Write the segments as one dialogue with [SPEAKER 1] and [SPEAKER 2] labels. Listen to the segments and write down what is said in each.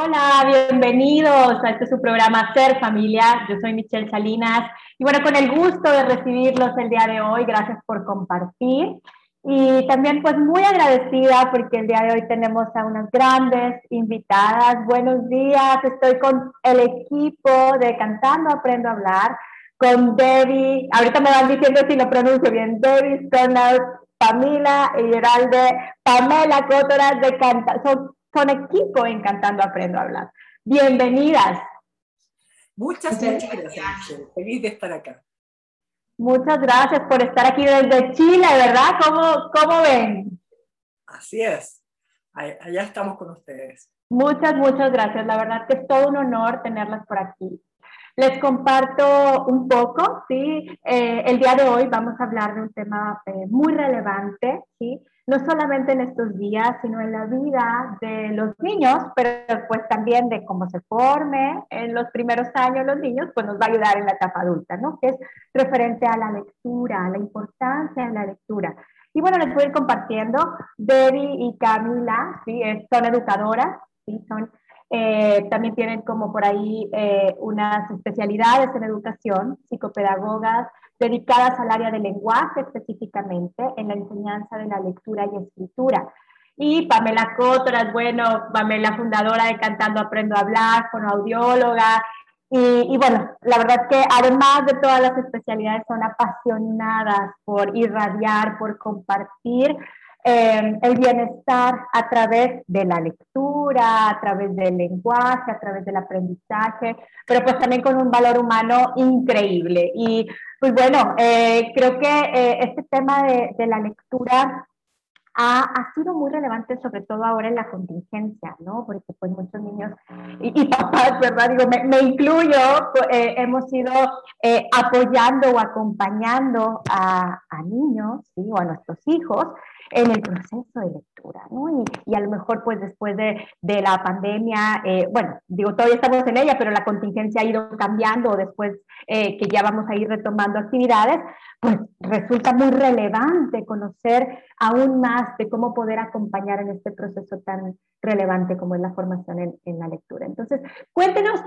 [SPEAKER 1] Hola, bienvenidos a este su programa Ser Familia. Yo soy Michelle Salinas y bueno, con el gusto de recibirlos el día de hoy. Gracias por compartir. Y también pues muy agradecida porque el día de hoy tenemos a unas grandes invitadas. Buenos días, estoy con el equipo de Cantando Aprendo a Hablar, con Debbie, ahorita me van diciendo si lo pronuncio bien, Debbie Stoner, Pamela y Geralde, Pamela Cótoras de Canta, son, son equipo en Cantando Aprendo a Hablar. Bienvenidas.
[SPEAKER 2] Muchas, muchas gracias. Feliz de estar acá.
[SPEAKER 1] Muchas gracias por estar aquí desde Chile, ¿verdad? ¿Cómo, cómo ven?
[SPEAKER 2] Así es. Allá estamos con ustedes.
[SPEAKER 1] Muchas, muchas gracias. La verdad que es todo un honor tenerlas por aquí. Les comparto un poco, ¿sí? Eh, el día de hoy vamos a hablar de un tema eh, muy relevante, ¿sí? No solamente en estos días, sino en la vida de los niños, pero pues también de cómo se forme en los primeros años los niños, pues nos va a ayudar en la etapa adulta, ¿no? Que es referente a la lectura, a la importancia de la lectura. Y bueno, les voy a ir compartiendo. Debbie y Camila, ¿sí? son educadoras, ¿sí? Son eh, también tienen como por ahí eh, unas especialidades en educación, psicopedagogas, dedicadas al área del lenguaje específicamente, en la enseñanza de la lectura y escritura. Y Pamela Cótoras, bueno, Pamela fundadora de Cantando Aprendo a Hablar, audióloga Y, y, bueno, la verdad que además de todas las especialidades son apasionadas por irradiar, por compartir eh, el bienestar a través de la lectura, a través del lenguaje, a través del aprendizaje, pero pues también con un valor humano increíble. Y pues bueno, eh, creo que eh, este tema de, de la lectura ha, ha, sido muy relevante, sobre todo ahora en la contingencia, ¿no? Porque pues muchos niños y, y papás, ¿verdad? Digo, me, me incluyo, eh, hemos ido eh, apoyando o acompañando a, a niños, ¿sí? O a nuestros hijos en el proceso de lectura, ¿no? Y, y a lo mejor pues después de, de la pandemia, eh, bueno, digo, todavía estamos en ella, pero la contingencia ha ido cambiando después eh, que ya vamos a ir retomando actividades, pues resulta muy relevante conocer aún más de cómo poder acompañar en este proceso tan relevante como es la formación en, en la lectura. Entonces, cuéntenos,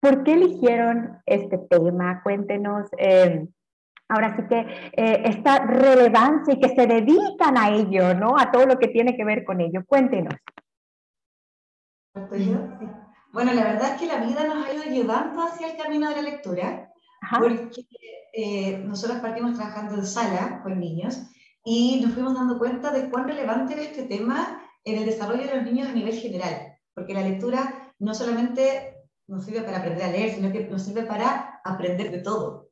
[SPEAKER 1] ¿por qué eligieron este tema? Cuéntenos... Eh, ahora sí que eh, esta relevancia y que se dedican a ello, ¿no? A todo lo que tiene que ver con ello. Cuéntenos.
[SPEAKER 3] Bueno, la verdad es que la vida nos ha ido llevando hacia el camino de la lectura, Ajá. porque eh, nosotros partimos trabajando en sala con niños y nos fuimos dando cuenta de cuán relevante era este tema en el desarrollo de los niños a nivel general, porque la lectura no solamente nos sirve para aprender a leer, sino que nos sirve para aprender de todo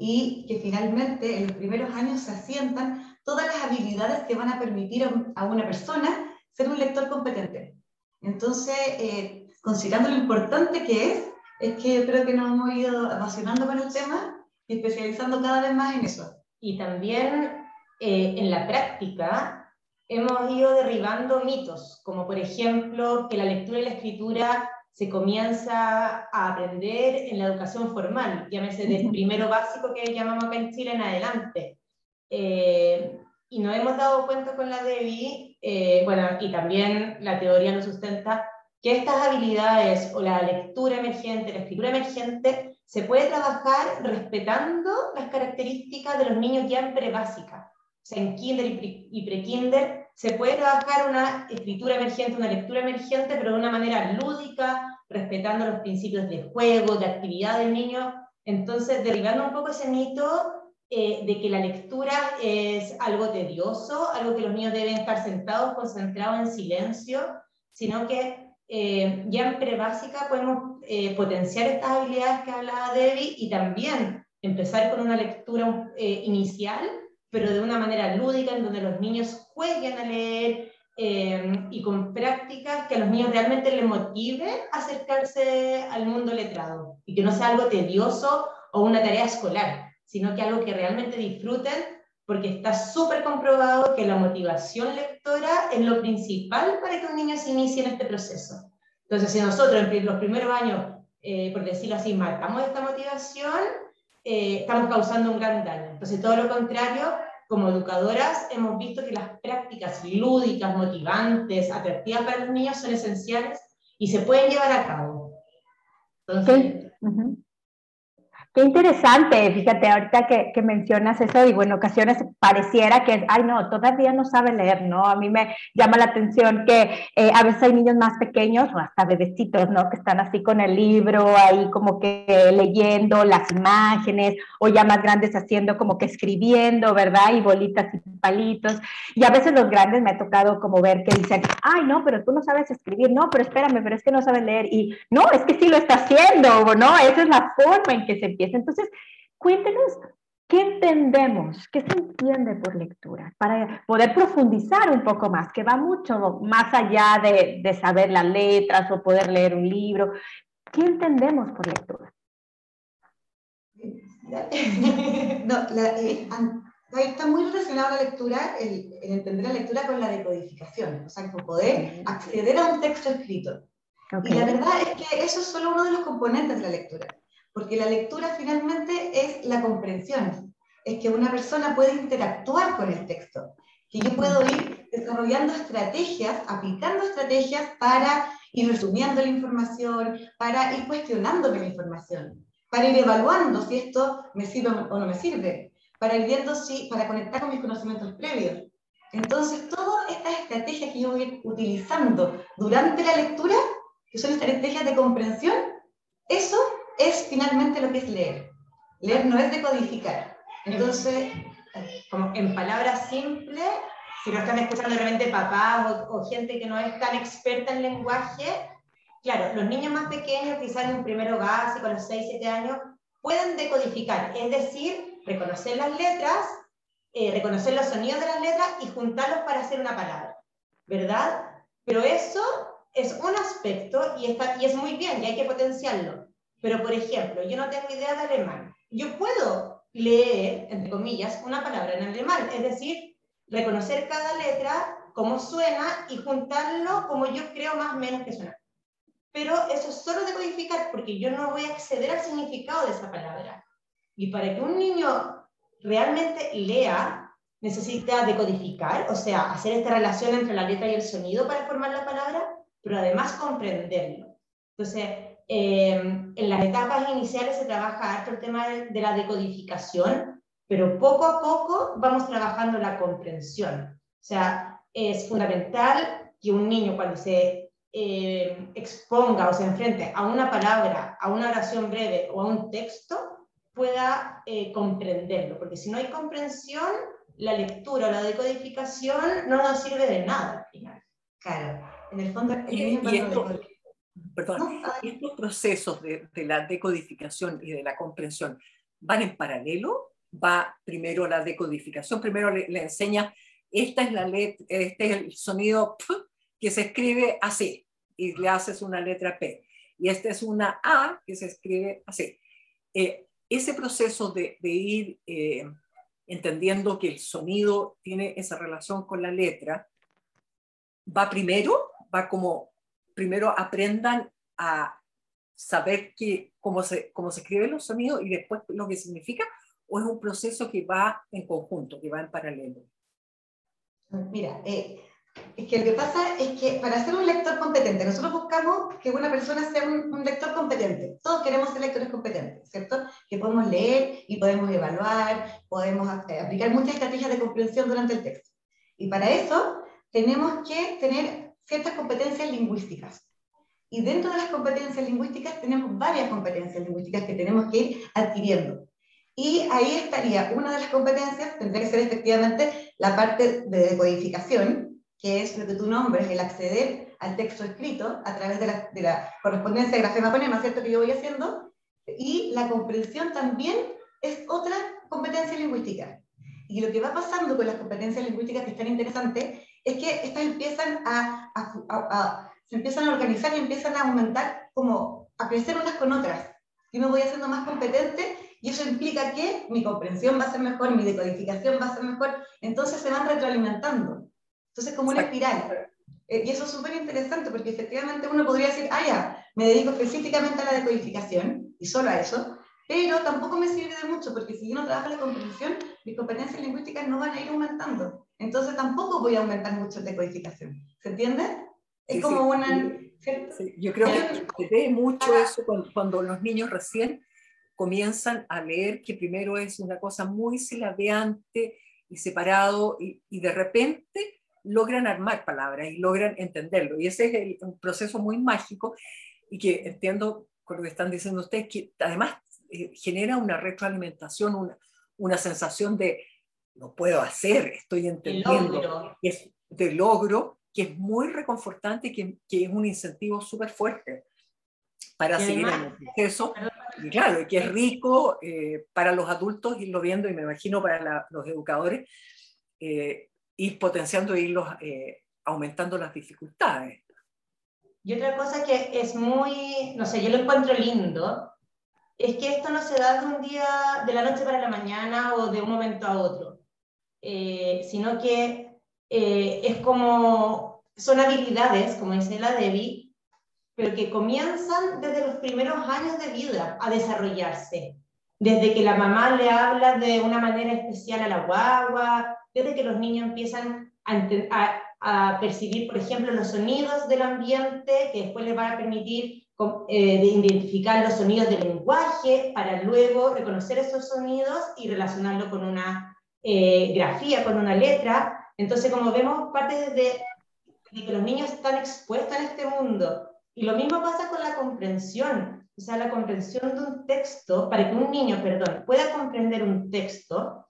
[SPEAKER 3] y que finalmente en los primeros años se asientan todas las habilidades que van a permitir a una persona ser un lector competente. Entonces, eh, considerando lo importante que es, es que yo creo que nos hemos ido apasionando con el tema y especializando cada vez más en eso.
[SPEAKER 4] Y también eh, en la práctica hemos ido derribando mitos, como por ejemplo que la lectura y la escritura se comienza a aprender en la educación formal, llámese del primero básico que llamamos acá en Chile en adelante. Eh, y nos hemos dado cuenta con la DEBI, eh, bueno, y también la teoría nos sustenta, que estas habilidades o la lectura emergente, la escritura emergente, se puede trabajar respetando las características de los niños ya en prebásica. O sea, en kinder y pre-kinder se puede trabajar una escritura emergente, una lectura emergente, pero de una manera lúdica, respetando los principios de juego, de actividad del niño. Entonces, derribando un poco ese mito eh, de que la lectura es algo tedioso, algo que los niños deben estar sentados, concentrados en silencio, sino que eh, ya en prebásica podemos eh, potenciar estas habilidades que hablaba Debbie y también empezar con una lectura inicial pero de una manera lúdica, en donde los niños jueguen a leer eh, y con prácticas que a los niños realmente les motive acercarse al mundo letrado y que no sea algo tedioso o una tarea escolar, sino que algo que realmente disfruten, porque está súper comprobado que la motivación lectora es lo principal para que un niño se inicie en este proceso. Entonces, si nosotros en los primeros años, eh, por decirlo así, marcamos esta motivación, eh, estamos causando un gran daño. Entonces, todo lo contrario, como educadoras hemos visto que las prácticas lúdicas, motivantes, atractivas para los niños son esenciales y se pueden llevar a cabo.
[SPEAKER 1] Qué interesante, fíjate, ahorita que, que, mencionas eso, digo, en ocasiones pareciera que, ay, no, todavía no sabe leer, ¿no? A mí me llama la atención que eh, a veces hay niños más pequeños o hasta bebecitos, ¿no? Que están así con el libro, ahí como que leyendo las imágenes, o ya más grandes haciendo como que escribiendo, ¿verdad? Y bolitas y palitos. Y a veces los grandes me ha tocado como ver que dicen, ay, no, pero tú no sabes escribir, no, pero espérame, pero es que no sabes leer. Y no, es que sí lo está haciendo, ¿no? Esa es la forma en que se entonces, cuéntenos ¿Qué entendemos? ¿Qué se entiende por lectura? Para poder profundizar un poco más, que va mucho más allá de, de, saber las letras o poder leer un libro. ¿Qué entendemos por lectura?
[SPEAKER 3] No, la, eh, está muy relacionada la lectura, el, entender la lectura con la decodificación, o sea, con poder acceder a un texto escrito. Y la verdad es que eso es solo uno de los componentes de la lectura porque la lectura finalmente es la comprensión, es que una persona puede interactuar con el texto, que yo puedo ir desarrollando estrategias, aplicando estrategias para ir resumiendo la información, para ir cuestionándome la información, para ir evaluando si esto me sirve o no me sirve, para ir viendo si, para conectar con mis conocimientos previos. Entonces, todas estas estrategias que yo voy utilizando durante la lectura, que son estrategias de comprensión, eso es finalmente lo que es leer. Leer no es decodificar. Entonces,
[SPEAKER 4] como en palabras simples, si no están escuchando realmente papás o, gente que no es tan experta en lenguaje, claro, los niños más pequeños, quizás en un primero básico, a los 6, 7 años, pueden decodificar, es decir, reconocer las letras, eh, reconocer los sonidos de las letras y juntarlos para hacer una palabra, ¿verdad? Pero eso es un aspecto y, está, y es muy bien y hay que potenciarlo. Pero, por ejemplo, yo no tengo idea de alemán. Yo puedo leer, entre comillas, una palabra en alemán, es decir, reconocer cada letra, cómo suena y juntarlo como yo creo más o menos que suena. Pero eso es solo de codificar porque yo no voy a acceder al significado de esa palabra. Y para que un niño realmente lea, necesita decodificar, o sea, hacer esta relación entre la letra y el sonido para formar la palabra, pero además comprenderlo. Entonces, Em, en las etapas iniciales se trabaja harto el tema de, la decodificación, pero poco a poco vamos trabajando la comprensión. O sea, es fundamental que un niño cuando se em, exponga o se enfrente a una palabra, a una oración breve o a un texto, pueda eh, comprenderlo, porque si no hay comprensión, la lectura o la decodificación no nos sirve de nada al final.
[SPEAKER 3] Claro, en el fondo...
[SPEAKER 2] Y, perdón, estos procesos de, la decodificación y de la comprensión van en paralelo. Va primero la decodificación, primero le, enseña, esta es la letra, este es el sonido P que se escribe así y le haces una letra P. Y esta es una A que se escribe así. Eh, ese proceso de, ir eh, entendiendo que el sonido tiene esa relación con la letra, va primero, va como primero aprendan a saber que, cómo, se, cómo se escriben los sonidos y después lo que significa, o es un proceso que va en conjunto, que va en paralelo?
[SPEAKER 3] Mira, eh, es que lo que pasa es que para ser un lector competente, nosotros buscamos que una persona sea un, lector competente. Todos queremos ser lectores competentes, ¿cierto? Que podemos leer y podemos evaluar, podemos eh, aplicar muchas estrategias de comprensión durante el texto. Y para eso tenemos que tener ciertas competencias lingüísticas. Y dentro de las competencias lingüísticas tenemos varias competencias lingüísticas que tenemos que ir adquiriendo. Y ahí estaría una de las competencias, tendría que ser efectivamente la parte de decodificación, que es lo que tú nombres, el acceder al texto escrito a través de la, de la correspondencia de grafema-fonema, ¿cierto? Que yo voy haciendo. Y la comprensión también es otra competencia lingüística. Y lo que va pasando con las competencias lingüísticas que es tan interesante es que estas empiezan a, se empiezan a organizar y empiezan a aumentar, como a crecer unas con otras. Yo me voy haciendo más competente y eso implica que mi comprensión va a ser mejor, mi decodificación va a ser mejor, entonces se van retroalimentando. Entonces, como una espiral. Eh, y eso es súper interesante porque efectivamente uno podría decir, ah, ya, me dedico específicamente a la decodificación y solo a eso, pero tampoco me sirve de mucho porque si yo no trabajo la comprensión, mis competencias lingüísticas no van a ir aumentando. Entonces tampoco voy a aumentar mucho de codificación. ¿Se entiende? Es como una...
[SPEAKER 2] yo creo que se ve mucho eso cuando, los niños recién comienzan a leer que primero es una cosa muy silabeante y separado y, y de repente logran armar palabras y logran entenderlo. Y ese es un proceso muy mágico y que entiendo con lo que están diciendo ustedes, que además eh, genera una retroalimentación, una, una sensación de lo puedo hacer, estoy entendiendo, es de logro, que es muy reconfortante y que, que es un incentivo súper fuerte para seguir en el proceso. Y claro, que es rico eh, para los adultos irlo viendo y me imagino para los educadores, eh, ir potenciando e irlos eh, aumentando las dificultades.
[SPEAKER 4] Y otra cosa que es muy, no sé, yo lo encuentro lindo, es que esto no se da de un día, de la noche para la mañana o de un momento a otro, eh, sino que eh, es como, son habilidades, como dice la Debbie, pero que comienzan desde los primeros años de vida a desarrollarse. Desde que la mamá le habla de una manera especial a la guagua, desde que los niños empiezan a, a, percibir, por ejemplo, los sonidos del ambiente, que después les van a permitir eh, identificar los sonidos del lenguaje, para luego reconocer esos sonidos y relacionarlo con una eh, grafía, con una letra. Entonces, como vemos, parte de, que los niños están expuestos en este mundo. Y lo mismo pasa con la comprensión. O sea, la comprensión de un texto, para que un niño, perdón, pueda comprender un texto,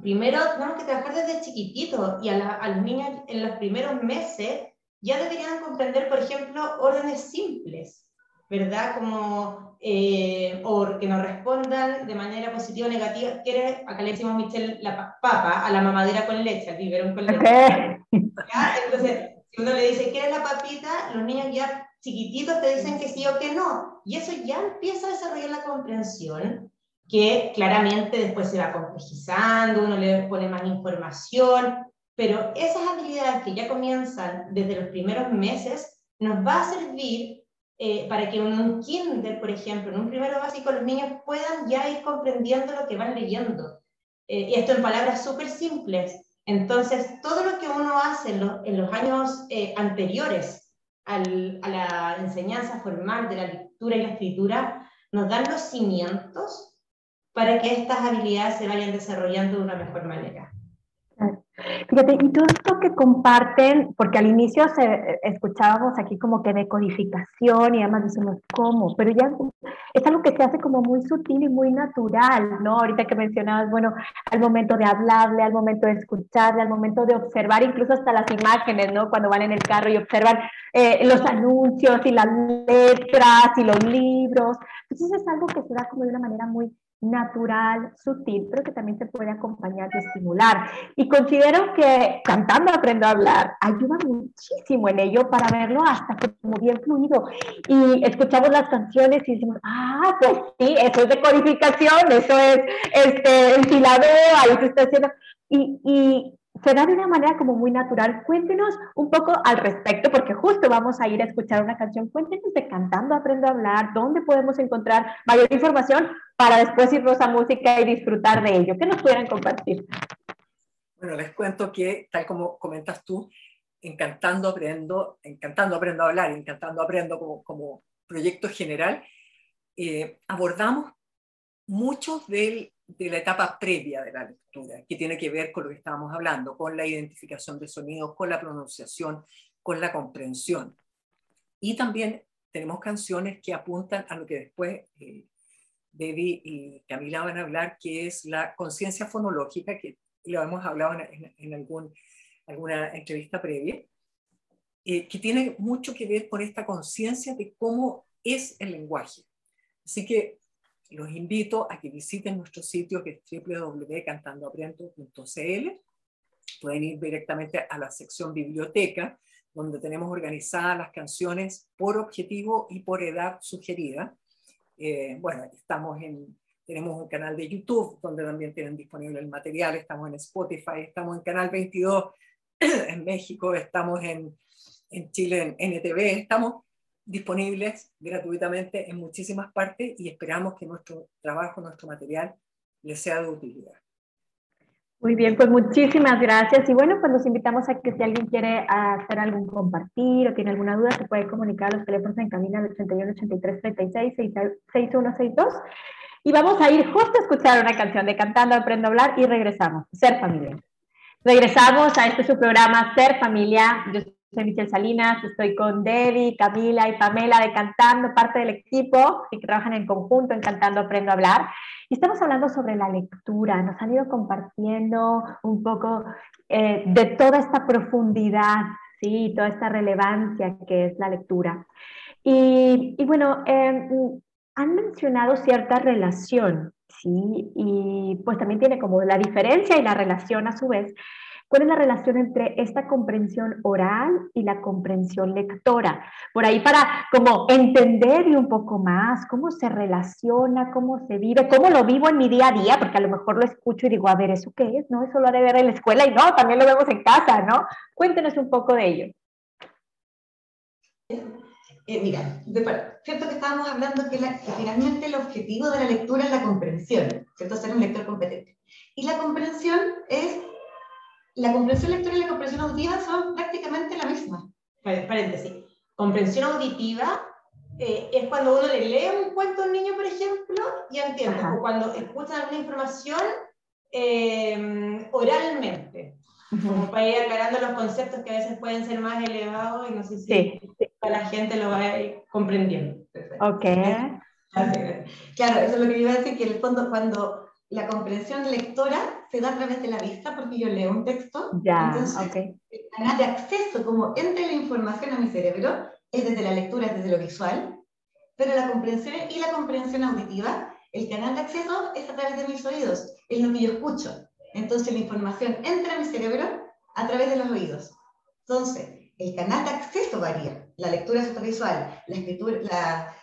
[SPEAKER 4] primero tenemos que trabajar desde chiquitito y a, los niños en los primeros meses ya deberían comprender, por ejemplo, órdenes simples, ¿verdad? Como, eh, o que nos respondan de manera positiva o negativa. ¿Quiere, acá le decimos Michelle, la papa, a la mamadera con leche, al biberón con leche. Entonces, si uno le dice, ¿quieres la papita? Los niños ya chiquititos te dicen que sí o que no. Y eso ya empieza a desarrollar la comprensión que claramente después se va complejizando, uno le pone más información, pero esas habilidades que ya comienzan desde los primeros meses nos va a servir eh, para que en un kinder, por ejemplo, en un primero básico, los niños puedan ya ir comprendiendo lo que van leyendo. Eh, y esto en palabras súper simples. Entonces, todo lo que uno hace en, los años eh, anteriores a la enseñanza formal de la lectura y la escritura nos dan los cimientos para que estas habilidades se vayan desarrollando de una mejor manera.
[SPEAKER 1] Fíjate, y todo esto que comparten, porque al inicio se, escuchábamos aquí como que de codificación y además decimos, ¿cómo? Pero ya es algo que se hace como muy sutil y muy natural, ¿no? Ahorita que mencionabas, bueno, al momento de hablarle, al momento de escucharle, al momento de observar, incluso hasta las imágenes, ¿no? Cuando van en el carro y observan eh, los anuncios y las letras y los libros. Entonces es algo que se da como de una manera muy natural, sutil, pero que también se puede acompañar y estimular. Y considero que cantando aprendo a hablar ayuda muchísimo en ello para verlo hasta como bien fluido. Y escuchamos las canciones y decimos, ah, pues sí, eso es de codificación, eso es este, el silabeo, ahí se está haciendo. Y, y se da de una manera como muy natural. Cuéntenos un poco al respecto, porque justo vamos a ir a escuchar una canción. Cuéntenos de Cantando Aprendo a Hablar, dónde podemos encontrar mayor información para después irnos a música y disfrutar de ello. ¿Qué nos pudieran compartir?
[SPEAKER 2] Bueno, les cuento que, tal como comentas tú, Encantando Aprendo, Encantando Aprendo a Hablar, Encantando Aprendo como, como proyecto general, eh, abordamos muchos del de la etapa previa de la lectura, que tiene que ver con lo que estábamos hablando, con la identificación de sonidos, con la pronunciación, con la comprensión. Y también tenemos canciones que apuntan a lo que después eh, Debbie y Camila van a hablar, que es la conciencia fonológica, que lo hemos hablado en, alguna entrevista previa, eh, que tiene mucho que ver con esta conciencia de cómo es el lenguaje. Así que los invito a que visiten nuestro sitio que es www.cantandoaprendo.cl. Pueden ir directamente a la sección biblioteca, donde tenemos organizadas las canciones por objetivo y por edad sugerida. Eh, bueno, estamos en, tenemos un canal de YouTube donde también tienen disponible el material, estamos en Spotify, estamos en Canal 22 en México, estamos en, en Chile en NTV, estamos disponibles gratuitamente en muchísimas partes y esperamos que nuestro trabajo, nuestro material les sea de utilidad.
[SPEAKER 1] Muy bien, pues muchísimas gracias. Y bueno, pues los invitamos a que si alguien quiere hacer algún compartir o tiene alguna duda, se puede comunicar a los teléfonos en cabina del 81 83 36 6162. Y vamos a ir justo a escuchar una canción de Cantando Aprendo a Hablar y regresamos. Ser familia. Regresamos a este su programa Ser Familia. Yo soy Michelle Salinas, estoy con Debbie, Camila y Pamela de Cantando, parte del equipo y que trabajan en conjunto en Cantando Aprendo a Hablar. Y estamos hablando sobre la lectura. Nos han ido compartiendo un poco eh, de toda esta profundidad, ¿sí? toda esta relevancia que es la lectura. Y, bueno, em, han mencionado cierta relación, ¿sí? Y pues también tiene como la diferencia y la relación a su vez ¿Cuál es la relación entre esta comprensión oral y la comprensión lectora? Por ahí para como entender un poco más cómo se relaciona, cómo se vive, cómo lo vivo en mi día a día, porque a lo mejor lo escucho y digo, a ver, ¿eso qué es? ¿No? Eso lo ha de ver en la escuela y no, también lo vemos en casa, ¿no? Cuéntenos un poco de ello.
[SPEAKER 3] Eh, mira, cierto que estábamos hablando que, que, finalmente el objetivo de la lectura es la comprensión, ¿cierto? Ser un lector competente. Y la comprensión es la comprensión lectora y la comprensión auditiva son prácticamente la misma.
[SPEAKER 4] Paréntesis. Comprensión auditiva eh, es cuando uno le lee un cuento a un niño, por ejemplo, y entiende, o cuando escuchan alguna información eh, oralmente, como para ir aclarando los conceptos que a veces pueden ser más elevados y no sé si la gente lo va a ir comprendiendo.
[SPEAKER 1] Ok.
[SPEAKER 3] Claro, eso es lo que iba a decir, que en el fondo cuando la comprensión lectora se da a través de la vista, porque yo leo un texto.
[SPEAKER 1] Ya,
[SPEAKER 3] entonces, el canal de acceso, como entre la información a mi cerebro, es desde la lectura, es desde lo visual, pero la comprensión y la comprensión auditiva, el canal de acceso es a través de mis oídos, es lo que yo escucho. Entonces la información entra a mi cerebro a través de los oídos. Entonces, el canal de acceso varía. La lectura es visual, la escritura, la,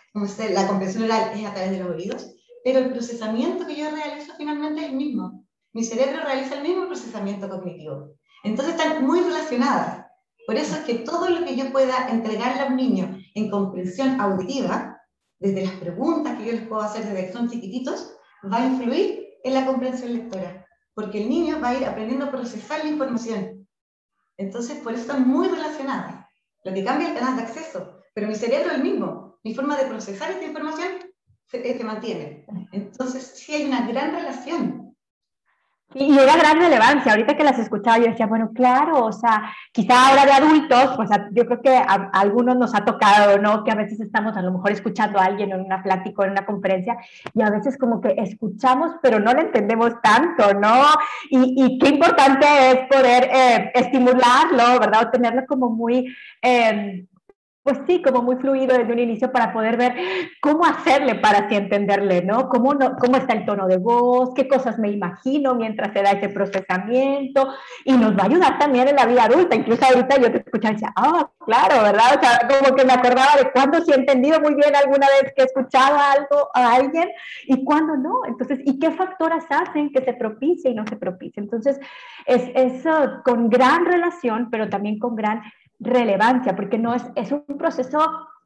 [SPEAKER 3] la comprensión oral es a través de los oídos, pero el procesamiento que yo realizo finalmente es el mismo. Mi cerebro realiza el mismo procesamiento cognitivo. Entonces están muy relacionadas. Por eso es que todo lo que yo pueda entregarle a un niño en comprensión auditiva, desde las preguntas que yo les puedo hacer desde que son chiquititos, va a influir en la comprensión lectora, porque el niño va a ir aprendiendo a procesar la información. Entonces, por eso están muy relacionadas. Lo que cambia es el canal de acceso, pero mi cerebro es el mismo. Mi forma de procesar esta información se, mantiene. Entonces, sí hay una gran relación.
[SPEAKER 1] Y era gran relevancia. Ahorita que las escuchaba, yo decía, bueno, claro, o sea, quizá ahora de adultos, pues yo creo que a, algunos nos ha tocado, ¿no? Que a veces estamos a lo mejor escuchando a alguien en una plática o en una conferencia y a veces como que escuchamos, pero no lo entendemos tanto, ¿no? Y, qué importante es poder eh, estimularlo, ¿verdad? O tenerlo como muy... Eh, pues sí, como muy fluido desde un inicio para poder ver cómo hacerle para así entenderle, ¿no? Cómo, no, cómo está el tono de voz, qué cosas me imagino mientras se da ese procesamiento y nos va a ayudar también en la vida adulta. Incluso ahorita yo te escuchaba y decía, ah, claro, ¿verdad? O sea, como que me acordaba de cuándo sí he entendido muy bien alguna vez que he escuchado algo a alguien y cuándo no. Entonces, ¿y qué factores hacen que se propicie y no se propicie? Entonces, es eso con gran relación, pero también con gran relevancia, porque no es, es un proceso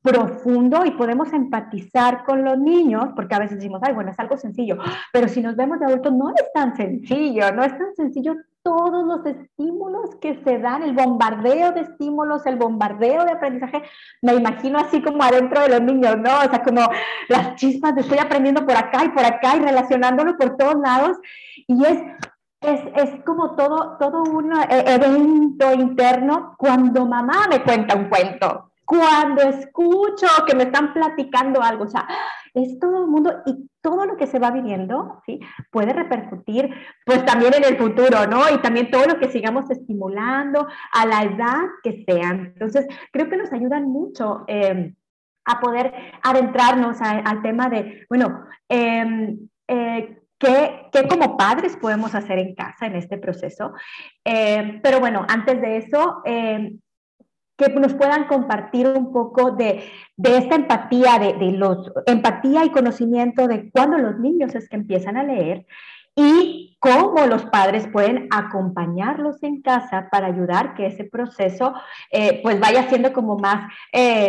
[SPEAKER 1] profundo y podemos empatizar con los niños, porque a veces decimos, ay, bueno, es algo sencillo, pero si nos vemos de adultos no es tan sencillo, no es tan sencillo todos los estímulos que se dan, el bombardeo de estímulos, el bombardeo de aprendizaje, me imagino así como adentro de los niños, ¿no? O sea, como las chispas de estoy aprendiendo por acá y por acá y relacionándolo por todos lados, y es es, es, como todo, todo un eh, evento interno cuando mamá me cuenta un cuento, cuando escucho que me están platicando algo, o sea, es todo el mundo y todo lo que se va viviendo, ¿sí? Puede repercutir, pues también en el futuro, ¿no? Y también todo lo que sigamos estimulando a la edad que sea. Entonces, creo que nos ayudan mucho. Eh, a poder adentrarnos al tema de, bueno, eh, eh, ¿Qué, como padres podemos hacer en casa en este proceso? Eh, pero bueno, antes de eso, eh, que nos puedan compartir un poco de, esta empatía, de, de, los, empatía y conocimiento de cuándo los niños es que empiezan a leer y cómo los padres pueden acompañarlos en casa para ayudar que ese proceso eh, pues vaya siendo como más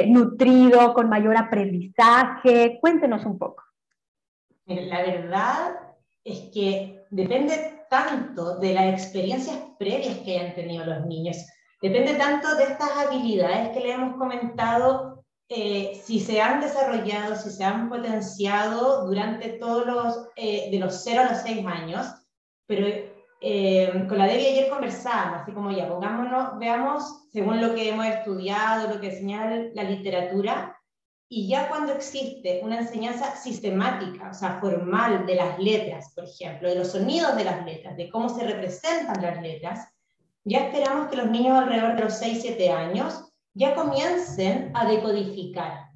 [SPEAKER 1] nutrido, con mayor aprendizaje. Cuéntenos un poco.
[SPEAKER 4] La verdad es que depende tanto de las experiencias previas que hayan tenido los niños, depende tanto de estas habilidades que le hemos comentado, eh, si se han desarrollado, si se han potenciado durante todos los, eh, de los 0 a los 6 años, pero eh, con la Debbie ayer conversábamos, así como ya, pongámonos, veamos, según lo que hemos estudiado, lo que señala la literatura, y ya cuando existe una enseñanza sistemática, o sea, formal de las letras, por ejemplo, de los sonidos de las letras, de cómo se representan las letras, ya esperamos que los niños alrededor de los 6-7 años ya comiencen a decodificar,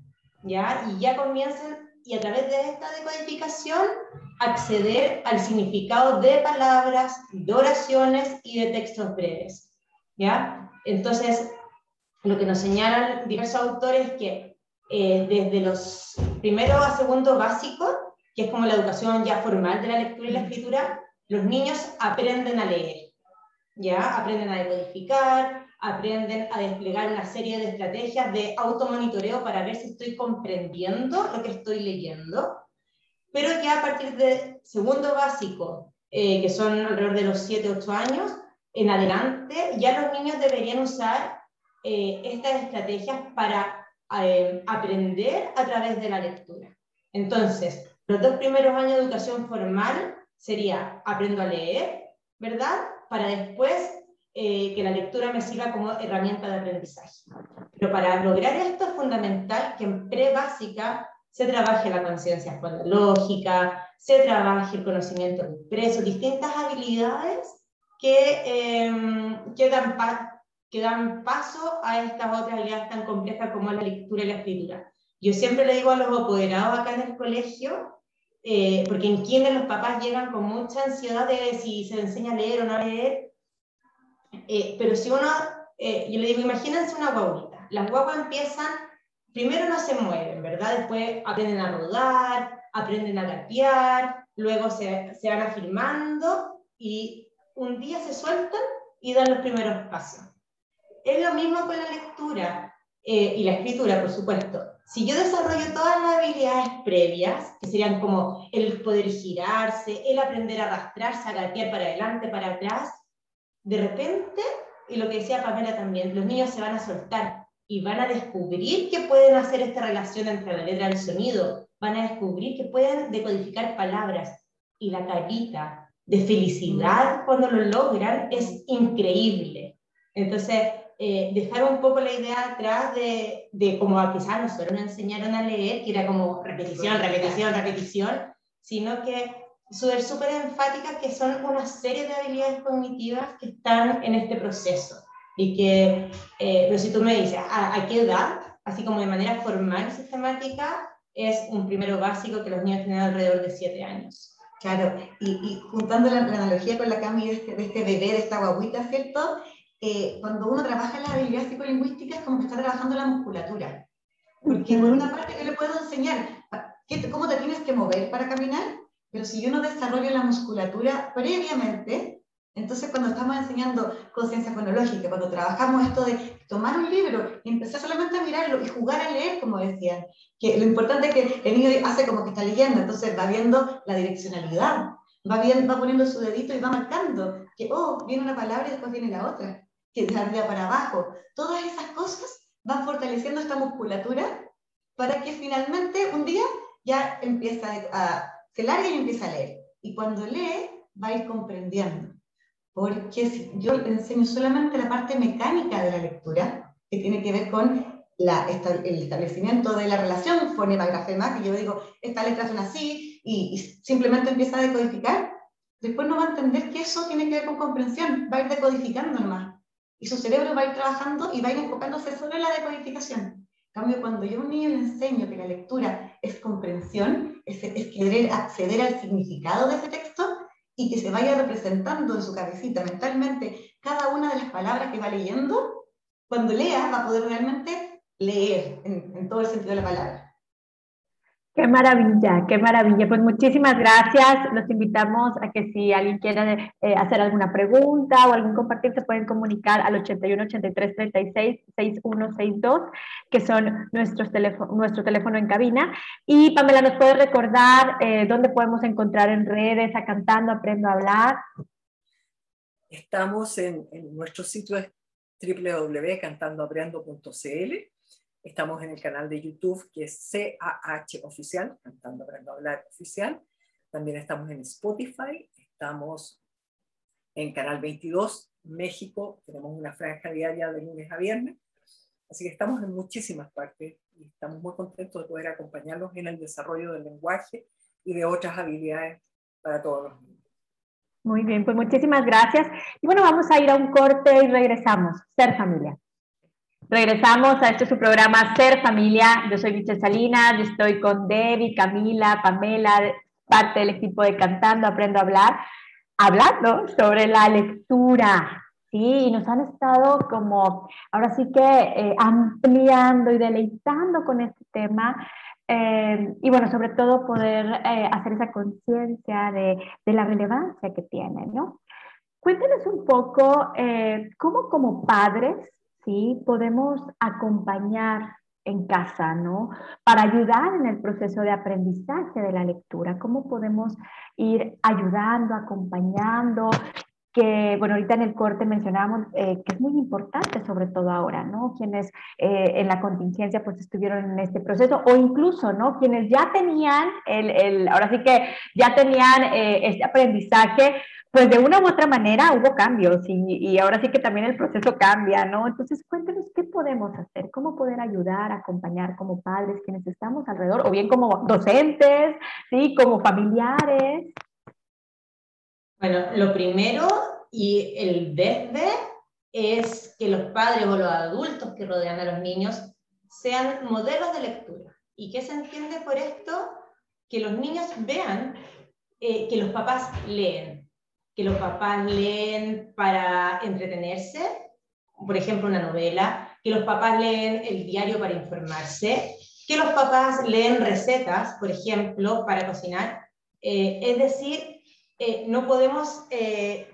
[SPEAKER 4] ¿ya? Y ya comiencen, y a través de esta decodificación, acceder al significado de palabras, de oraciones y de textos breves, ¿ya? Entonces, lo que nos señalan diversos autores es que eh, desde los primero a segundo básico, que es como la educación ya formal de la lectura y la escritura, los niños aprenden a leer, ¿ya? Aprenden a decodificar, aprenden a desplegar una serie de estrategias de automonitoreo para ver si estoy comprendiendo lo que estoy leyendo, pero ya a partir de segundo básico, eh, que son alrededor de los 7, 8 años, en adelante, ya los niños deberían usar eh, estas estrategias para eh, aprender a través de la lectura. Entonces, los dos primeros años de educación formal sería aprendo a leer, ¿verdad? Para después eh, que la lectura me sirva como herramienta de aprendizaje. Pero para lograr esto es fundamental que en pre-básica se trabaje la conciencia lógica, se trabaje el conocimiento impreso, distintas habilidades que, eh, que dan, que dan paso a estas otras habilidades tan complejas como la lectura y la escritura. Yo siempre le digo a los apoderados acá en el colegio, eh, porque en quienes los papás llegan con mucha ansiedad de si se enseña a leer o no a leer, eh, pero si uno, eh, yo le digo, imagínense una guaguita, las guaguas empiezan, primero no se mueven, ¿verdad? Después aprenden a rodar, aprenden a gatear, luego se, se van afirmando y un día se sueltan y dan los primeros pasos. Es lo mismo con la lectura eh, y la escritura, por supuesto. Si yo desarrollo todas las habilidades previas, que serían como el poder girarse, el aprender a arrastrarse, a gatear para adelante, para atrás, de repente, y lo que decía Pamela también, los niños se van a soltar y van a descubrir que pueden hacer esta relación entre la letra y el sonido, van a descubrir que pueden decodificar palabras y la carita de felicidad cuando lo logran es increíble. Entonces, eh, dejar un poco la idea atrás de, de como quizás nosotros nos enseñaron a leer, que era como repetición, repetición, repetición, sino que ser súper enfáticas que son una serie de habilidades cognitivas que están en este proceso. Y que, eh, pero si tú me dices, ¿a, qué edad? Así como de manera formal y sistemática, es un primero básico que los niños tienen alrededor de 7 años.
[SPEAKER 3] Claro, y, y juntando la, analogía con la Cami de este, de este bebé, de esta guaguita, ¿cierto? Eh, cuando uno trabaja las habilidades psicolingüísticas, como que está trabajando la musculatura. Porque por una parte yo le puedo enseñar cómo te tienes que mover para caminar, pero si yo no desarrollo la musculatura previamente, entonces cuando estamos enseñando conciencia fonológica, cuando trabajamos esto de tomar un libro y empezar solamente a mirarlo y jugar a leer, como decían, que lo importante es que el niño hace como que está leyendo, entonces va viendo la direccionalidad, va, bien, va poniendo su dedito y va marcando que, oh, viene una palabra y después viene la otra que arriba para abajo. Todas esas cosas van fortaleciendo esta musculatura para que finalmente un día ya empieza a, se larga y empieza a leer. Y cuando lee, va a ir comprendiendo. Porque si yo le enseño solamente la parte mecánica de la lectura, que tiene que ver con la, el establecimiento de la relación fonema-grafema, que yo digo, esta letra suena así, y, y simplemente empieza a decodificar, después no va a entender que eso tiene que ver con comprensión, va a ir decodificando nomás y su cerebro va a ir trabajando y va a ir enfocándose solo en la decodificación. En cambio, cuando yo a un niño le enseño que la lectura es comprensión, es, querer acceder al significado de ese texto y que se vaya representando en su cabecita mentalmente cada una de las palabras que va leyendo, cuando lea va a poder realmente leer en todo el sentido de la palabra.
[SPEAKER 1] Qué maravilla, qué maravilla. Pues muchísimas gracias. Los invitamos a que si alguien quiere eh, hacer alguna pregunta o algún compartir, se pueden comunicar al 81 83 36 6162, que son nuestros teléfono, nuestro teléfono en cabina. Y Pamela, ¿nos puede recordar eh, dónde podemos encontrar en redes a Cantando Aprendo a Hablar?
[SPEAKER 2] Estamos en, en nuestro sitio www.cantandoaprendo.cl Estamos en el canal de YouTube que es CAH Oficial, Cantando Aprendo a Hablar Oficial. También estamos en Spotify, estamos en Canal 22, México. Tenemos una franja diaria de lunes a viernes. Así que estamos en muchísimas partes y estamos muy contentos de poder acompañarlos en el desarrollo del lenguaje y de otras habilidades para todos los niños.
[SPEAKER 1] Muy bien, pues muchísimas gracias. Y bueno, vamos a ir a un corte y regresamos. Ser familia. Regresamos a este su programa Ser Familia. Yo soy Michelle Salinas, estoy con Debbie, Camila, Pamela, parte del equipo de Cantando Aprendo a Hablar, hablando sobre la lectura. Sí, y nos han estado como, ahora sí que eh, ampliando y deleitando con este tema. Eh, y bueno, sobre todo poder eh, hacer esa conciencia de, de, la relevancia que tiene, ¿no? Cuéntenos un poco cómo como padres Podemos acompañar en casa, ¿no? Para ayudar en el proceso de aprendizaje de la lectura, cómo podemos ir ayudando, acompañando, que, bueno, ahorita en el corte mencionábamos eh, que es muy importante, sobre todo ahora, ¿no? Quienes eh, en la contingencia pues estuvieron en este proceso, o incluso, ¿no? Quienes ya tenían el, el ahora sí que ya tenían eh, este aprendizaje, pues de una u otra manera hubo cambios y, ahora sí que también el proceso cambia, ¿no? Entonces cuéntenos qué podemos hacer, cómo poder ayudar, acompañar como padres quienes estamos alrededor, o bien como docentes, ¿sí? Como familiares.
[SPEAKER 4] Bueno, lo primero y el desde es que los padres o los adultos que rodean a los niños sean modelos de lectura. ¿Y qué se entiende por esto? Que los niños vean eh, que los papás leen, que los papás leen para entretenerse, por ejemplo, una novela, que los papás leen el diario para informarse, que los papás leen recetas, por ejemplo, para cocinar. Eh, es decir, eh, no podemos eh,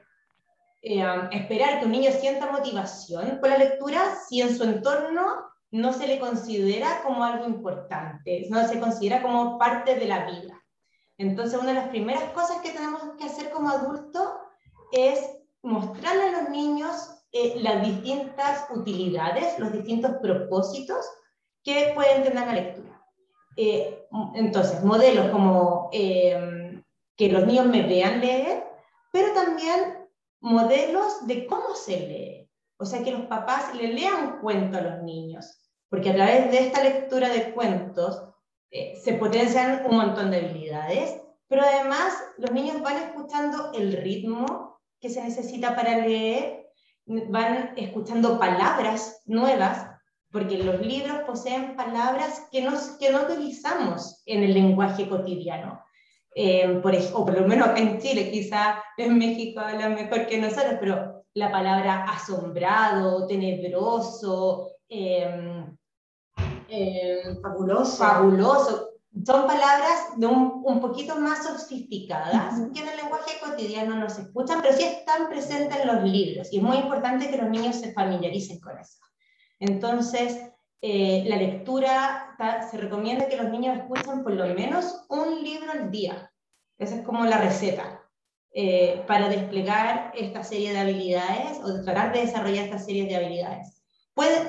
[SPEAKER 4] um, esperar que un niño sienta motivación por la lectura si en su entorno no se le considera como algo importante, no se considera como parte de la vida. Entonces, una de las primeras cosas que tenemos que hacer como adultos es mostrarle a los niños eh, las distintas utilidades, los distintos propósitos que pueden tener la lectura. Eh, entonces, modelos como eh, que los niños me vean leer, pero también modelos de cómo se lee. O sea, que los papás le lean cuento a los niños, porque a través de esta lectura de cuentos se potencian un montón de habilidades, pero además los niños van escuchando el ritmo que se necesita para leer, van escuchando palabras nuevas, porque los libros poseen palabras que no, que no utilizamos en el lenguaje cotidiano. Eh, por, o por lo menos en Chile, quizá en México hablan mejor que nosotros, pero la palabra asombrado, tenebroso, eh, eh, fabuloso. fabuloso, son palabras de un, un, poquito más sofisticadas que en el lenguaje cotidiano no se escuchan, pero sí están presentes en los libros y es muy importante que los niños se familiaricen con eso. Entonces, eh, la lectura, se recomienda que los niños escuchen por lo menos un libro al día. Esa es como la receta eh, para desplegar esta serie de habilidades o tratar de desarrollar esta serie de habilidades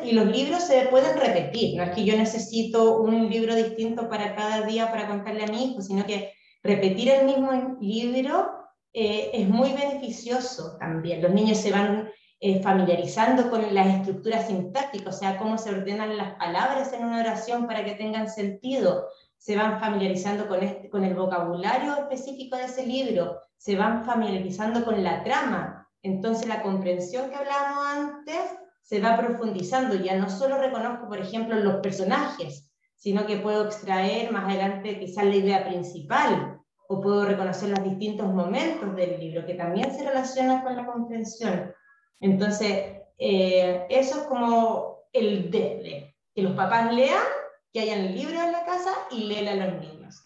[SPEAKER 4] y los libros se pueden repetir, no es que yo necesito un libro distinto para cada día para contarle a mi hijo, sino que repetir el mismo libro eh, es muy beneficioso también. Los niños se van eh, familiarizando con las estructuras sintácticas, o sea, cómo se ordenan las palabras en una oración para que tengan sentido. Se van familiarizando con, con el vocabulario específico de ese libro, se van familiarizando con la trama. Entonces, la comprensión que hablábamos antes se va profundizando. Ya no solo reconozco, por ejemplo, los personajes, sino que puedo extraer más adelante quizás la idea principal, o puedo reconocer los distintos momentos del libro, que también se relacionan con la comprensión. Entonces, eh, eso es como el desde, que los papás lean, que haya el libro en la casa y léela a los niños.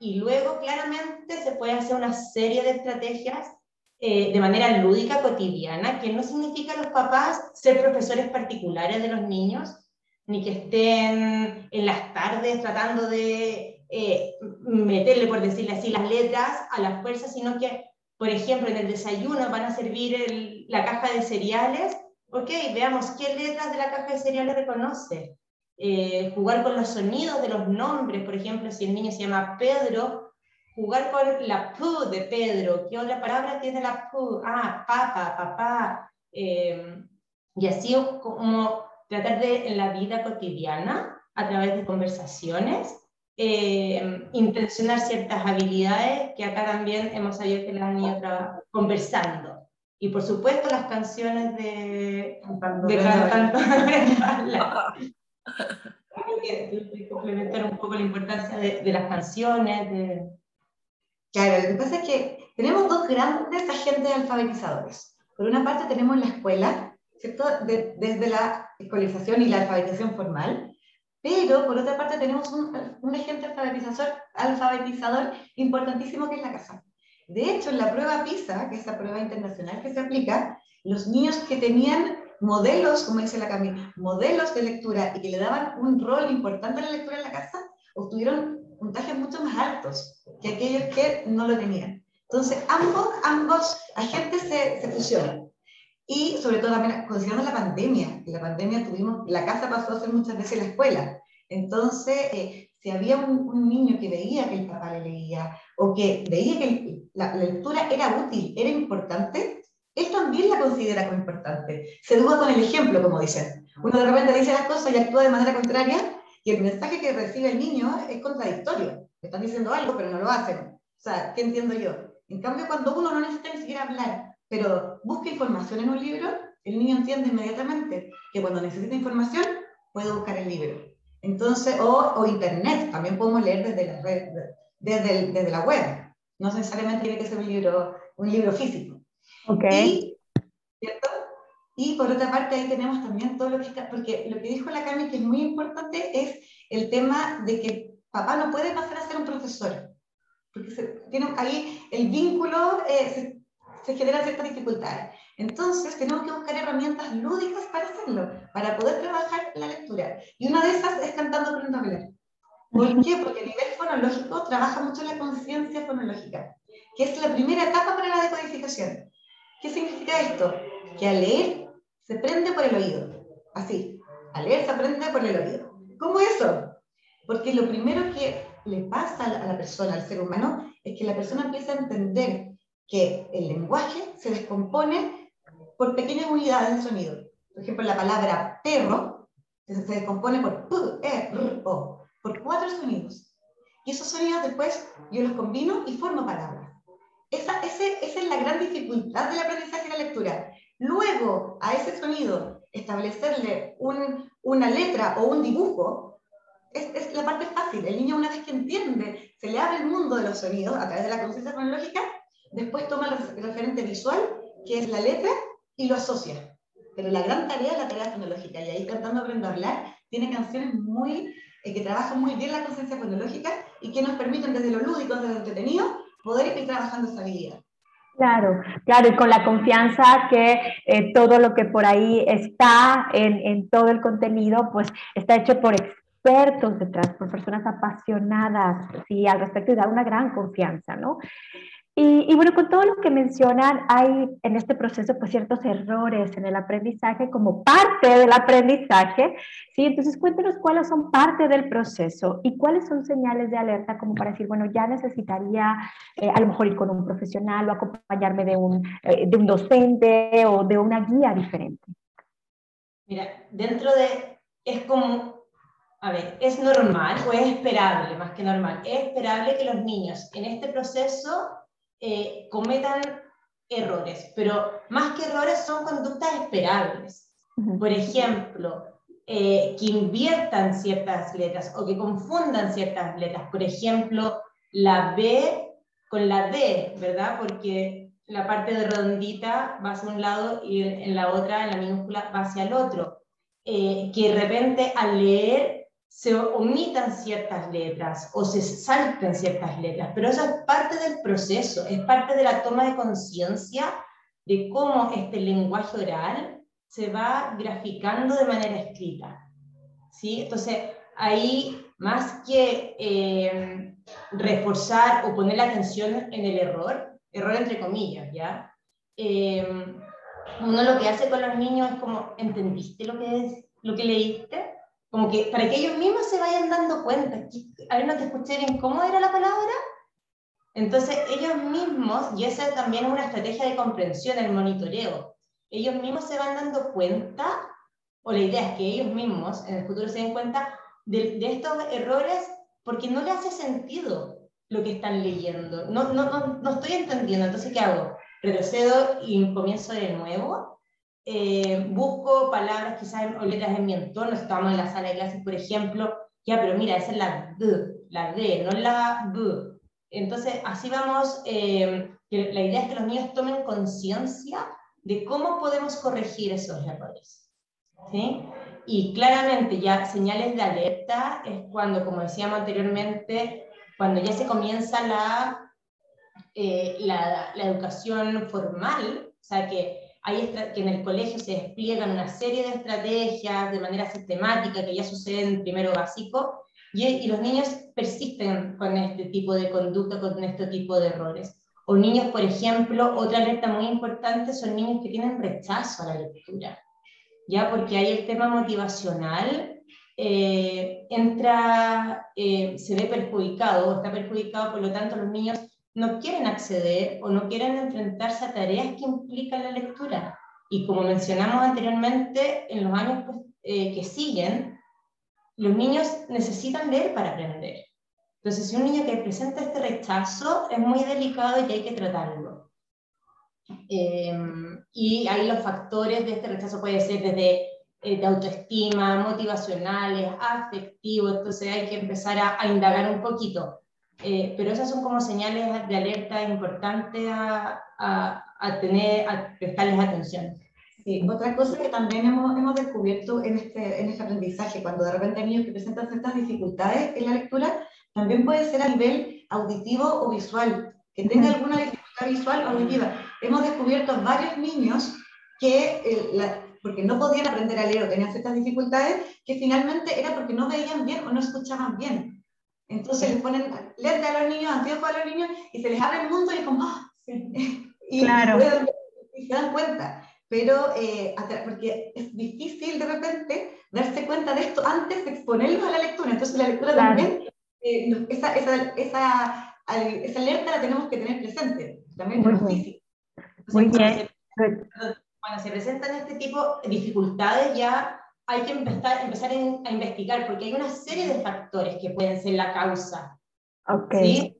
[SPEAKER 4] Y luego, claramente, se puede hacer una serie de estrategias eh, de manera lúdica, cotidiana, que no significa los papás ser profesores particulares de los niños, ni que estén en las tardes tratando de eh, meterle, por decirle así, las letras a la fuerza, sino que, por ejemplo, en el desayuno van a servir la caja de cereales. Ok, veamos qué letras de la caja de cereales reconoce. Eh, jugar con los sonidos de los nombres, por ejemplo, si el niño se llama Pedro, jugar con la P de Pedro, ¿qué otra palabra tiene la P? Ah, papa, papá. Eh, y así como tratar de en la vida cotidiana, a través de conversaciones, eh, intencionar ciertas habilidades que acá también hemos sabido que las han ido conversando. Y por supuesto las canciones de, de cantando. Creo que complementar un poco la importancia de, de las canciones, de,
[SPEAKER 3] Claro, lo que pasa es que tenemos dos grandes agentes alfabetizadores. Por una parte tenemos la escuela, ¿cierto? desde la escolarización y la alfabetización formal, pero por otra parte tenemos un, un agente alfabetizador, alfabetizador importantísimo que es la casa. De hecho, en la prueba PISA, que es la prueba internacional que se aplica, los niños que tenían modelos, como dice la Cami, modelos de lectura y que le daban un rol importante a la lectura en la casa, obtuvieron puntajes mucho más altos que aquellos que no lo tenían. Entonces, ambos, ambos agentes se, se fusionan. Y sobre todo también considerando la pandemia, que la pandemia tuvimos, la casa pasó a ser muchas veces la escuela. Entonces, eh, si había un, niño que veía que el papá le leía o que veía que la, lectura era útil, era importante, él también la considera como importante. Se duda con el ejemplo, como dicen. Uno de repente dice las cosas y actúa de manera contraria y el mensaje que recibe el niño es contradictorio. Están diciendo algo, pero no lo hacen. O sea, ¿qué entiendo yo? En cambio, cuando uno no necesita ni siquiera hablar, pero busca información en un libro, el niño entiende inmediatamente que cuando necesita información, puede buscar el libro. Entonces, o, o internet, también podemos leer desde la, red, desde, desde la web. No necesariamente tiene que ser un libro, un libro físico.
[SPEAKER 1] Okay.
[SPEAKER 3] ¿Cierto? Y por otra parte, ahí tenemos también todo lo que está, porque lo que dijo la Cami, que es muy importante, es el tema de que papá no puede pasar a ser un profesor. Porque se, tiene, ahí el vínculo eh, se, se genera ciertas dificultades. Entonces, tenemos que buscar herramientas lúdicas para hacerlo, para poder trabajar la lectura. Y una de esas es cantando aprendiendo a hablar. ¿Por qué? Porque a nivel fonológico trabaja mucho la conciencia fonológica, que es la primera etapa para la decodificación. ¿Qué significa esto? Que al leer se prende por el oído. Así. Al leer se aprende por el oído. ¿Cómo eso? Porque lo primero que le pasa a la persona, al ser humano, es que la persona empieza a entender que el lenguaje se descompone por pequeñas unidades de sonido. Por ejemplo, la palabra perro se descompone por P, E, R, O, por cuatro sonidos. Y esos sonidos después yo los combino y formo palabras. Esa, ese, esa es la gran dificultad del aprendizaje de la lectura. Luego, a ese sonido, establecerle una letra o un dibujo, es, la parte fácil. El niño una vez que entiende, se le abre el mundo de los sonidos a través de la conciencia cronológica, después toma el referente visual, que es la letra, y lo asocia. Pero la gran tarea es la tarea cronológica. Y ahí Cantando Aprendo a Hablar tiene canciones muy, eh, que trabajan muy bien la conciencia cronológica y que nos permiten desde lo lúdico, desde lo entretenido, poder ir trabajando esa habilidad.
[SPEAKER 1] Claro, claro, y con la confianza que eh, todo lo que por ahí está en, en, todo el contenido, pues está hecho por expertos detrás, por personas apasionadas, sí, al respecto y da una gran confianza, ¿no? Y, bueno, con todo lo que mencionan, hay en este proceso pues ciertos errores en el aprendizaje como parte del aprendizaje, ¿sí? Entonces cuéntenos cuáles son parte del proceso y cuáles son señales de alerta como para decir, bueno, ya necesitaría eh, a lo mejor ir con un profesional o acompañarme de un, eh, de un docente o de una guía diferente.
[SPEAKER 4] Mira, dentro de, es como a ver, es normal o es esperable, más que normal, es esperable que los niños en este proceso eh, cometan errores, pero más que errores son conductas esperables. Por ejemplo, eh, que inviertan ciertas letras o que confundan ciertas letras. Por ejemplo, la B con la D, ¿verdad? Porque la parte de redondita va hacia un lado y en la otra, en la minúscula, va hacia el otro. Eh, que de repente al leer se omitan ciertas letras o se salten ciertas letras, pero eso es parte del proceso, es parte de la toma de conciencia de cómo este lenguaje oral se va graficando de manera escrita. ¿sí? Entonces, ahí, más que eh, reforzar o poner la atención en el error, error entre comillas, ¿ya? Eh, uno lo que hace con los niños es como, ¿entendiste lo que, es, lo que leíste? Como que para que ellos mismos se vayan dando cuenta. A ver, no te escuché bien cómo era la palabra. Entonces, ellos mismos, y esa también es una estrategia de comprensión, el monitoreo, ellos mismos se van dando cuenta, o la idea es que ellos mismos en el futuro se den cuenta de, de estos errores porque no le hace sentido lo que están leyendo. No, no, no, no estoy entendiendo, entonces, ¿qué hago? Retrocedo y comienzo de nuevo eh, busco palabras quizás o letras en mi entorno, estamos en la sala de clases, por ejemplo, ya, pero mira, esa es la D, la D, no la B. Entonces, así vamos, eh, la idea es que los niños tomen conciencia de cómo podemos corregir esos errores. ¿sí? Y claramente ya señales de alerta es cuando, como decíamos anteriormente, cuando ya se comienza la, eh, la, la educación formal, o sea que que en el colegio se despliegan una serie de estrategias de manera sistemática que ya suceden en primero básico, y, y, los niños persisten con este tipo de conducta, con este tipo de errores. O niños, por ejemplo, otra alerta muy importante son niños que tienen rechazo a la lectura, ya porque hay el tema motivacional, eh, entra, eh, se ve perjudicado o está perjudicado, por lo tanto los niños no quieren acceder o no quieren enfrentarse a tareas que implican la lectura. Y como mencionamos anteriormente, en los años pues, eh, que siguen, los niños necesitan leer para aprender. Entonces, si un niño que presenta este rechazo es muy delicado y hay que tratarlo. Em, y ahí los factores de este rechazo pueden ser desde eh, de autoestima, motivacionales, afectivos, entonces hay que empezar a, a indagar un poquito. Eh, pero esas son como señales de alerta importantes a, a, tener, a prestarles atención.
[SPEAKER 3] Sí, otra cosa que también hemos, hemos descubierto en este, en este aprendizaje, cuando de repente hay niños que presentan ciertas dificultades en la lectura, también puede ser a nivel auditivo o visual, que tenga alguna dificultad visual o auditiva. Hemos descubierto varios niños que, eh, porque no podían aprender a leer o tenían ciertas dificultades, que finalmente era porque no veían bien o no escuchaban bien. Entonces les ponen lente a los niños, anteojos a los niños y se les abre el mundo y como, ¡ah! y, claro. y, se dan cuenta. Pero, eh, porque es difícil de repente darse cuenta de esto antes de exponerlos a la lectura. Entonces la lectura también, eh, esa, esa, esa, esa, alerta la tenemos que tener presente. También es difícil.
[SPEAKER 1] Muy bien.
[SPEAKER 4] Cuando se presentan este tipo de dificultades ya hay que empezar, empezar a investigar porque hay una serie de factores que pueden ser la causa.
[SPEAKER 1] Ok. ¿sí?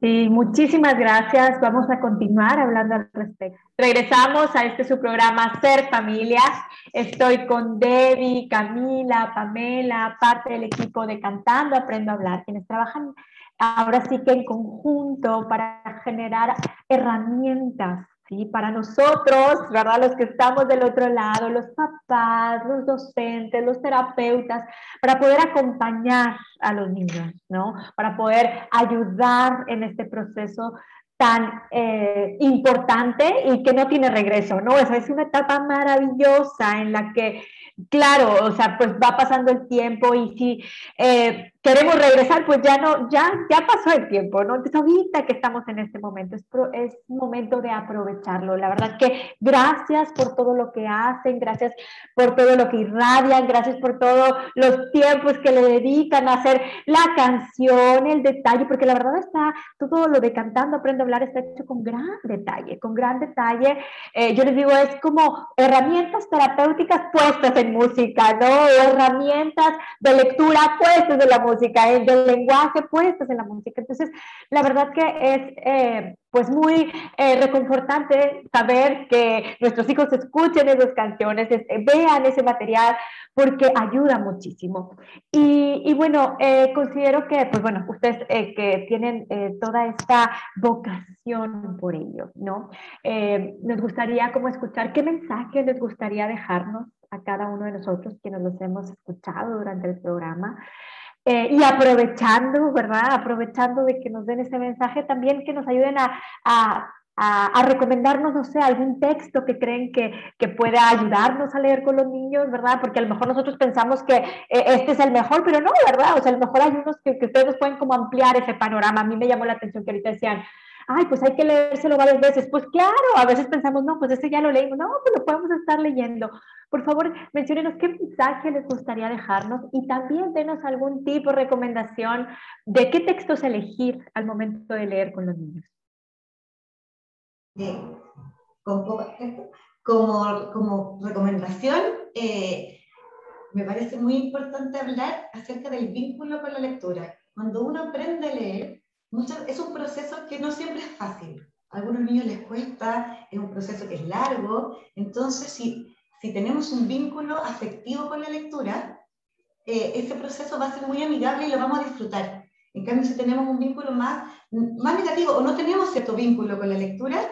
[SPEAKER 1] Sí, muchísimas gracias. Vamos a continuar hablando al respecto. Regresamos a este su programa Ser Familias. Estoy con Debbie, Camila, Pamela, parte del equipo de Cantando Aprendo a Hablar, quienes trabajan ahora sí que en conjunto para generar herramientas ¿sí? Para nosotros, ¿verdad? Los que estamos del otro lado, los papás, los docentes, los terapeutas, para poder acompañar a los niños, ¿no? Para poder ayudar en este proceso tan eh, importante y que no tiene regreso, ¿no? Esa es una etapa maravillosa en la que, claro, o sea, pues va pasando el tiempo y si eh, queremos regresar, pues ya no, ya, ya pasó el tiempo, ¿no? Entonces ahorita que estamos en este momento, es, es momento de aprovecharlo. La verdad que gracias por todo lo que hacen, gracias por todo lo que irradian, gracias por todos los tiempos que le dedican a hacer la canción, el detalle, porque la verdad está todo lo de cantando, aprendo a hablar, está hecho con gran detalle, con gran detalle. Eh, yo les digo, es como herramientas terapéuticas puestas en música, ¿no? Herramientas de lectura puestas en la música el del lenguaje puestos en la música. Entonces, la verdad que es eh, pues muy eh, reconfortante saber que nuestros hijos escuchen esas canciones, vean ese material, porque ayuda muchísimo. Y, y bueno, eh, considero que, pues bueno, ustedes que tienen toda esta vocación por ello, ¿no? nos gustaría como escuchar qué mensaje les gustaría dejarnos a cada uno de nosotros quienes los hemos escuchado durante el programa. Eh, y aprovechando, ¿verdad? Aprovechando de que nos den ese mensaje, también que nos ayuden a, a, a, recomendarnos, no sé, algún texto que creen que, que, pueda ayudarnos a leer con los niños, ¿verdad? Porque a lo mejor nosotros pensamos que eh, este es el mejor, pero no, ¿verdad? O sea, a lo mejor hay unos que, que ustedes pueden como ampliar ese panorama. A mí me llamó la atención que ahorita decían, ay, pues hay que leérselo varias veces. Pues claro, a veces pensamos, no, pues ese ya lo leímos, no, pues lo podemos estar leyendo. Por favor, menciónenos qué mensaje les gustaría dejarnos y también denos algún tipo de recomendación de qué textos elegir al momento de leer con los niños.
[SPEAKER 3] como, como, recomendación, eh, me parece muy importante hablar acerca del vínculo con la lectura. Cuando uno aprende a leer, es un proceso que no siempre es fácil. A algunos niños les cuesta, es un proceso que es largo. Entonces, si si tenemos un vínculo afectivo con la lectura, eh, ese proceso va a ser muy amigable y lo vamos a disfrutar. En cambio, si tenemos un vínculo más, más negativo o no tenemos cierto vínculo con la lectura,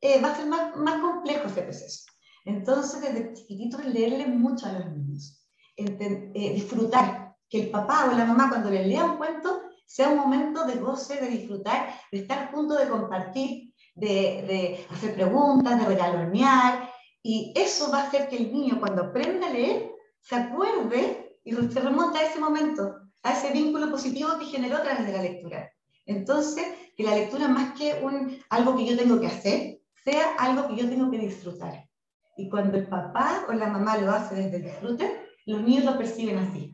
[SPEAKER 3] eh, va a ser más, más complejo ese proceso. Entonces, desde chiquititos, leerle mucho a los niños. Eh, disfrutar, que el papá o la mamá cuando les lea un cuento sea un momento de goce, de disfrutar, de estar junto, de compartir, de, de hacer preguntas, de regalonear, y eso va a hacer que el niño cuando aprenda a leer se acuerde y se remonta a ese momento, a ese vínculo positivo que generó a través de la lectura. Entonces, que la lectura más que un, algo que yo tengo que hacer, sea algo que yo tengo que disfrutar. Y cuando el papá o la mamá lo hace desde el disfrute, los niños lo perciben así.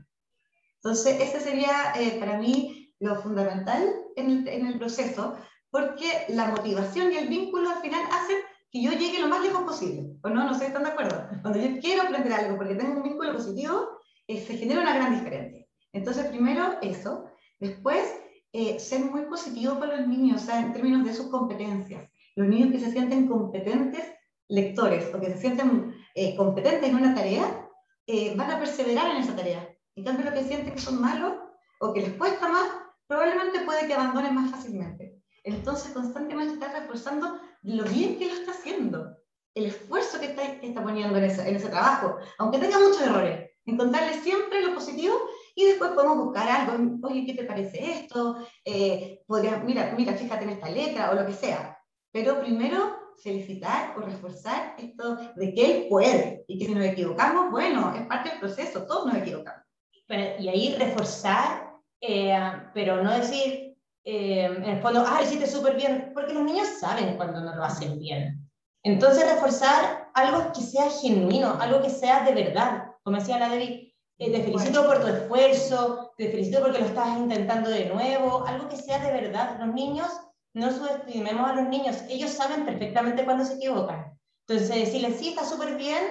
[SPEAKER 3] Entonces, ese sería eh, para mí lo fundamental en el, en el proceso, porque la motivación y el vínculo al final hacen que yo llegue lo más lejos posible. ¿O no? No sé están de acuerdo. Cuando yo quiero aprender algo porque tengo un vínculo positivo, eh, se genera una gran diferencia. Entonces, primero eso. Después, eh, ser muy positivo para los niños, o sea, en términos de sus competencias. Los niños que se sienten competentes lectores o que se sienten eh, competentes en una tarea, van a perseverar en esa tarea. En cambio, los que sienten que son malos o que les cuesta más, probablemente puede que abandonen más fácilmente. Entonces, constantemente está reforzando lo bien que lo está haciendo, el esfuerzo que está, está poniendo en ese, en ese, trabajo, aunque tenga muchos errores, encontrarle siempre lo positivo y después podemos buscar algo, oye, ¿qué te parece esto? Eh, mira, mira, fíjate en esta letra o lo que sea. Pero primero felicitar o reforzar esto de que él puede y que si nos equivocamos, bueno, es parte del proceso, todos nos equivocamos.
[SPEAKER 4] y ahí reforzar, eh, pero no decir, eh, en el fondo, ah, hiciste súper bien, porque los niños saben cuando no lo hacen bien. Entonces, reforzar algo que sea genuino, algo que sea de verdad. Como decía la Debbie, eh, te felicito por tu esfuerzo, te felicito porque lo estás intentando de nuevo, algo que sea de verdad. Los niños, no subestimemos a los niños, ellos saben perfectamente cuando se equivocan. Entonces, decirles, sí, está súper bien,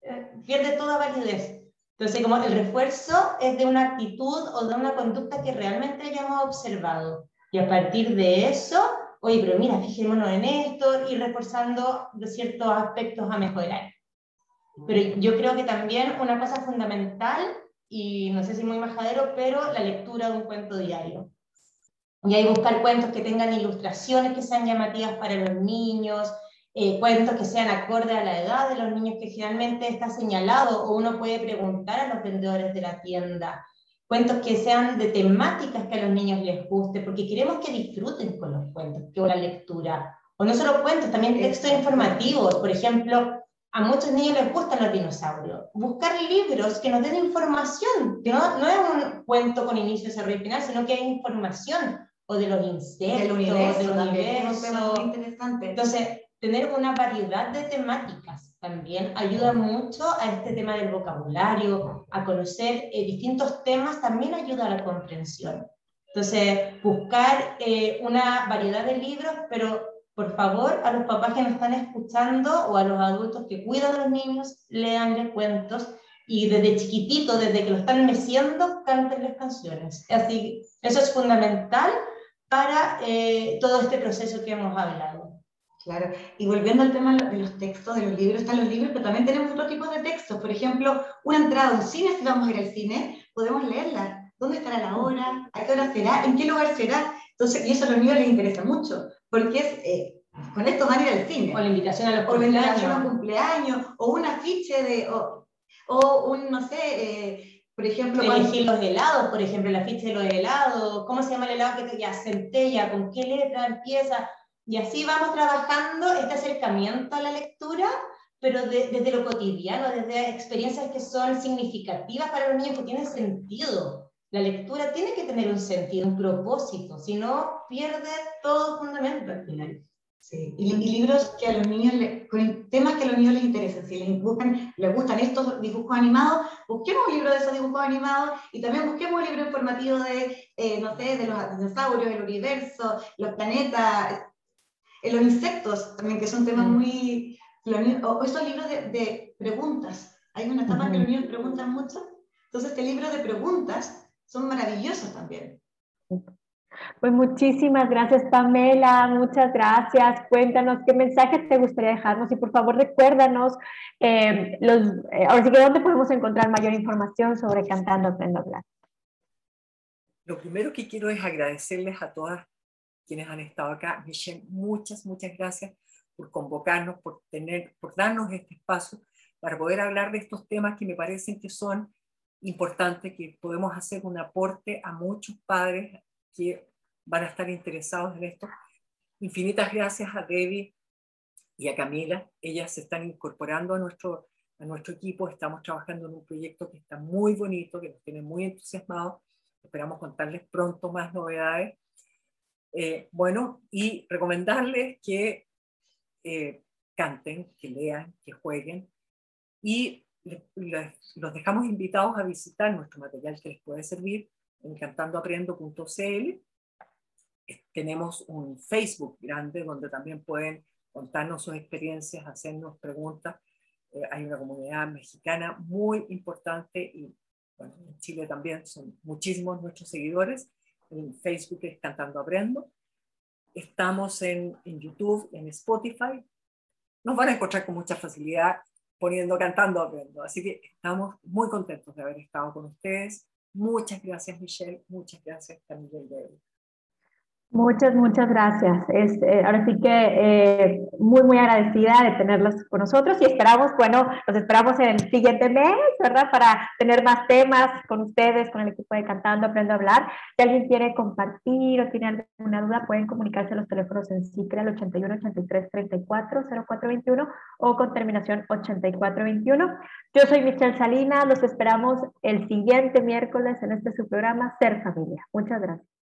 [SPEAKER 4] eh, pierde toda validez. Entonces, como el refuerzo es de una actitud o de una conducta que realmente hayamos observado. Y a partir de eso, oye, pero mira, fijémonos en esto y reforzando de ciertos aspectos a mejorar. Pero yo creo que también una cosa fundamental, y no sé si muy majadero, pero la lectura de un cuento diario. Y hay buscar cuentos que tengan ilustraciones que sean llamativas para los niños, eh, cuentos que sean acorde a la edad de los niños, que generalmente está señalado o uno puede preguntar a los vendedores de la tienda. Cuentos que sean de temáticas que a los niños les guste, porque queremos que disfruten con los cuentos, con la lectura. O no solo cuentos, también textos informativos. Por ejemplo, a muchos niños les gustan los dinosaurios. Buscar libros que nos den información, que no, no es un cuento con inicio, desarrollo y final, sino que hay información o de los insectos, del universo, del universo. interesante. Entonces, tener una variedad de temáticas también ayuda mucho a este tema del vocabulario, a conocer eh, distintos temas, también ayuda a la comprensión. Entonces, buscar eh, una variedad de libros, pero por favor, a los papás que nos están escuchando o a los adultos que cuidan a los niños, leanles cuentos y desde chiquitito, desde que lo están meciendo, cántenles canciones. Así, eso es fundamental para eh, todo este proceso que hemos hablado.
[SPEAKER 3] Claro, y volviendo al tema de los textos, de los libros, están los libros, pero también tenemos otro tipo de textos. Por ejemplo, una entrada a un cine, si vamos a ir al cine, podemos leerla. ¿Dónde estará la hora? ¿A qué hora será? ¿En qué lugar será? Entonces, y eso a los niños les interesa mucho, porque es, eh, con esto van a ir al cine.
[SPEAKER 4] O la invitación a los
[SPEAKER 3] cumpleaños. O la invitación a cumpleaños, o un afiche de, O un, no sé, eh, por ejemplo...
[SPEAKER 4] Elegir los helados, por ejemplo, la ficha de los helados, ¿cómo se llama el helado que te ya centella, con qué letra empieza? Y así vamos trabajando este acercamiento a la lectura, pero desde lo cotidiano, desde experiencias que son significativas para los niños, que tienen sentido. La lectura tiene que tener un sentido, un propósito, si no pierde todo fundamento al final.
[SPEAKER 3] Sí. Y, libros que a los niños, con temas que a los niños les interesan. Si les, les gustan estos dibujos animados, busquemos un libro de esos dibujos animados y también busquemos un libro informativo de, eh, no sé, de los dinosaurios, el universo, los planetas, los insectos también, que son temas mm. muy... o esos libros de, de, preguntas. Hay una etapa que los niños preguntan mucho. Entonces, este libro de preguntas son maravillosos también.
[SPEAKER 1] Pues muchísimas gracias, Pamela. Muchas gracias. Cuéntanos qué mensajes te gustaría dejarnos y por favor recuérdanos eh, los, eh, ahora sí que dónde podemos encontrar mayor información sobre Cantando Aprendo a Hablar.
[SPEAKER 2] Lo primero que quiero es agradecerles a todas quienes han estado acá. Michelle, muchas, muchas gracias por convocarnos, por, tener, por darnos este espacio para poder hablar de estos temas que me parecen que son importantes, que podemos hacer un aporte a muchos padres, que van a estar interesados en esto. Infinitas gracias a Debbie y a Camila. Ellas se están incorporando a nuestro, a nuestro equipo. Estamos trabajando en un proyecto que está muy bonito, que nos tiene muy entusiasmados. Esperamos contarles pronto más novedades. Eh, bueno, y recomendarles que eh, canten, que lean, que jueguen. Y los dejamos invitados a visitar nuestro material que les puede servir en cantandoaprendo.cl. Tenemos un Facebook grande donde también pueden contarnos sus experiencias, hacernos preguntas. Eh, hay una comunidad mexicana muy importante y en Chile también son muchísimos nuestros seguidores. En Facebook es Cantando Aprendo. Estamos en, en YouTube, en Spotify. Nos van a encontrar con mucha facilidad poniendo Cantando Aprendo. Así que estamos muy contentos de haber estado con ustedes Muchas gracias, Michelle. Muchas gracias, Camila
[SPEAKER 1] Muchas, muchas gracias. Es, eh, ahora sí que eh, muy, muy agradecida de tenerlos con nosotros y esperamos, bueno, los esperamos el siguiente mes, ¿verdad? Para tener más temas con ustedes, con el equipo de Cantando Aprendo a Hablar. Si alguien quiere compartir o tiene alguna duda, pueden comunicarse a los teléfonos en CICRE al 81 83 34 0421 o con terminación 8421. Yo soy Michelle Salinas, los esperamos el siguiente miércoles en este su programa Ser Familia. Muchas gracias.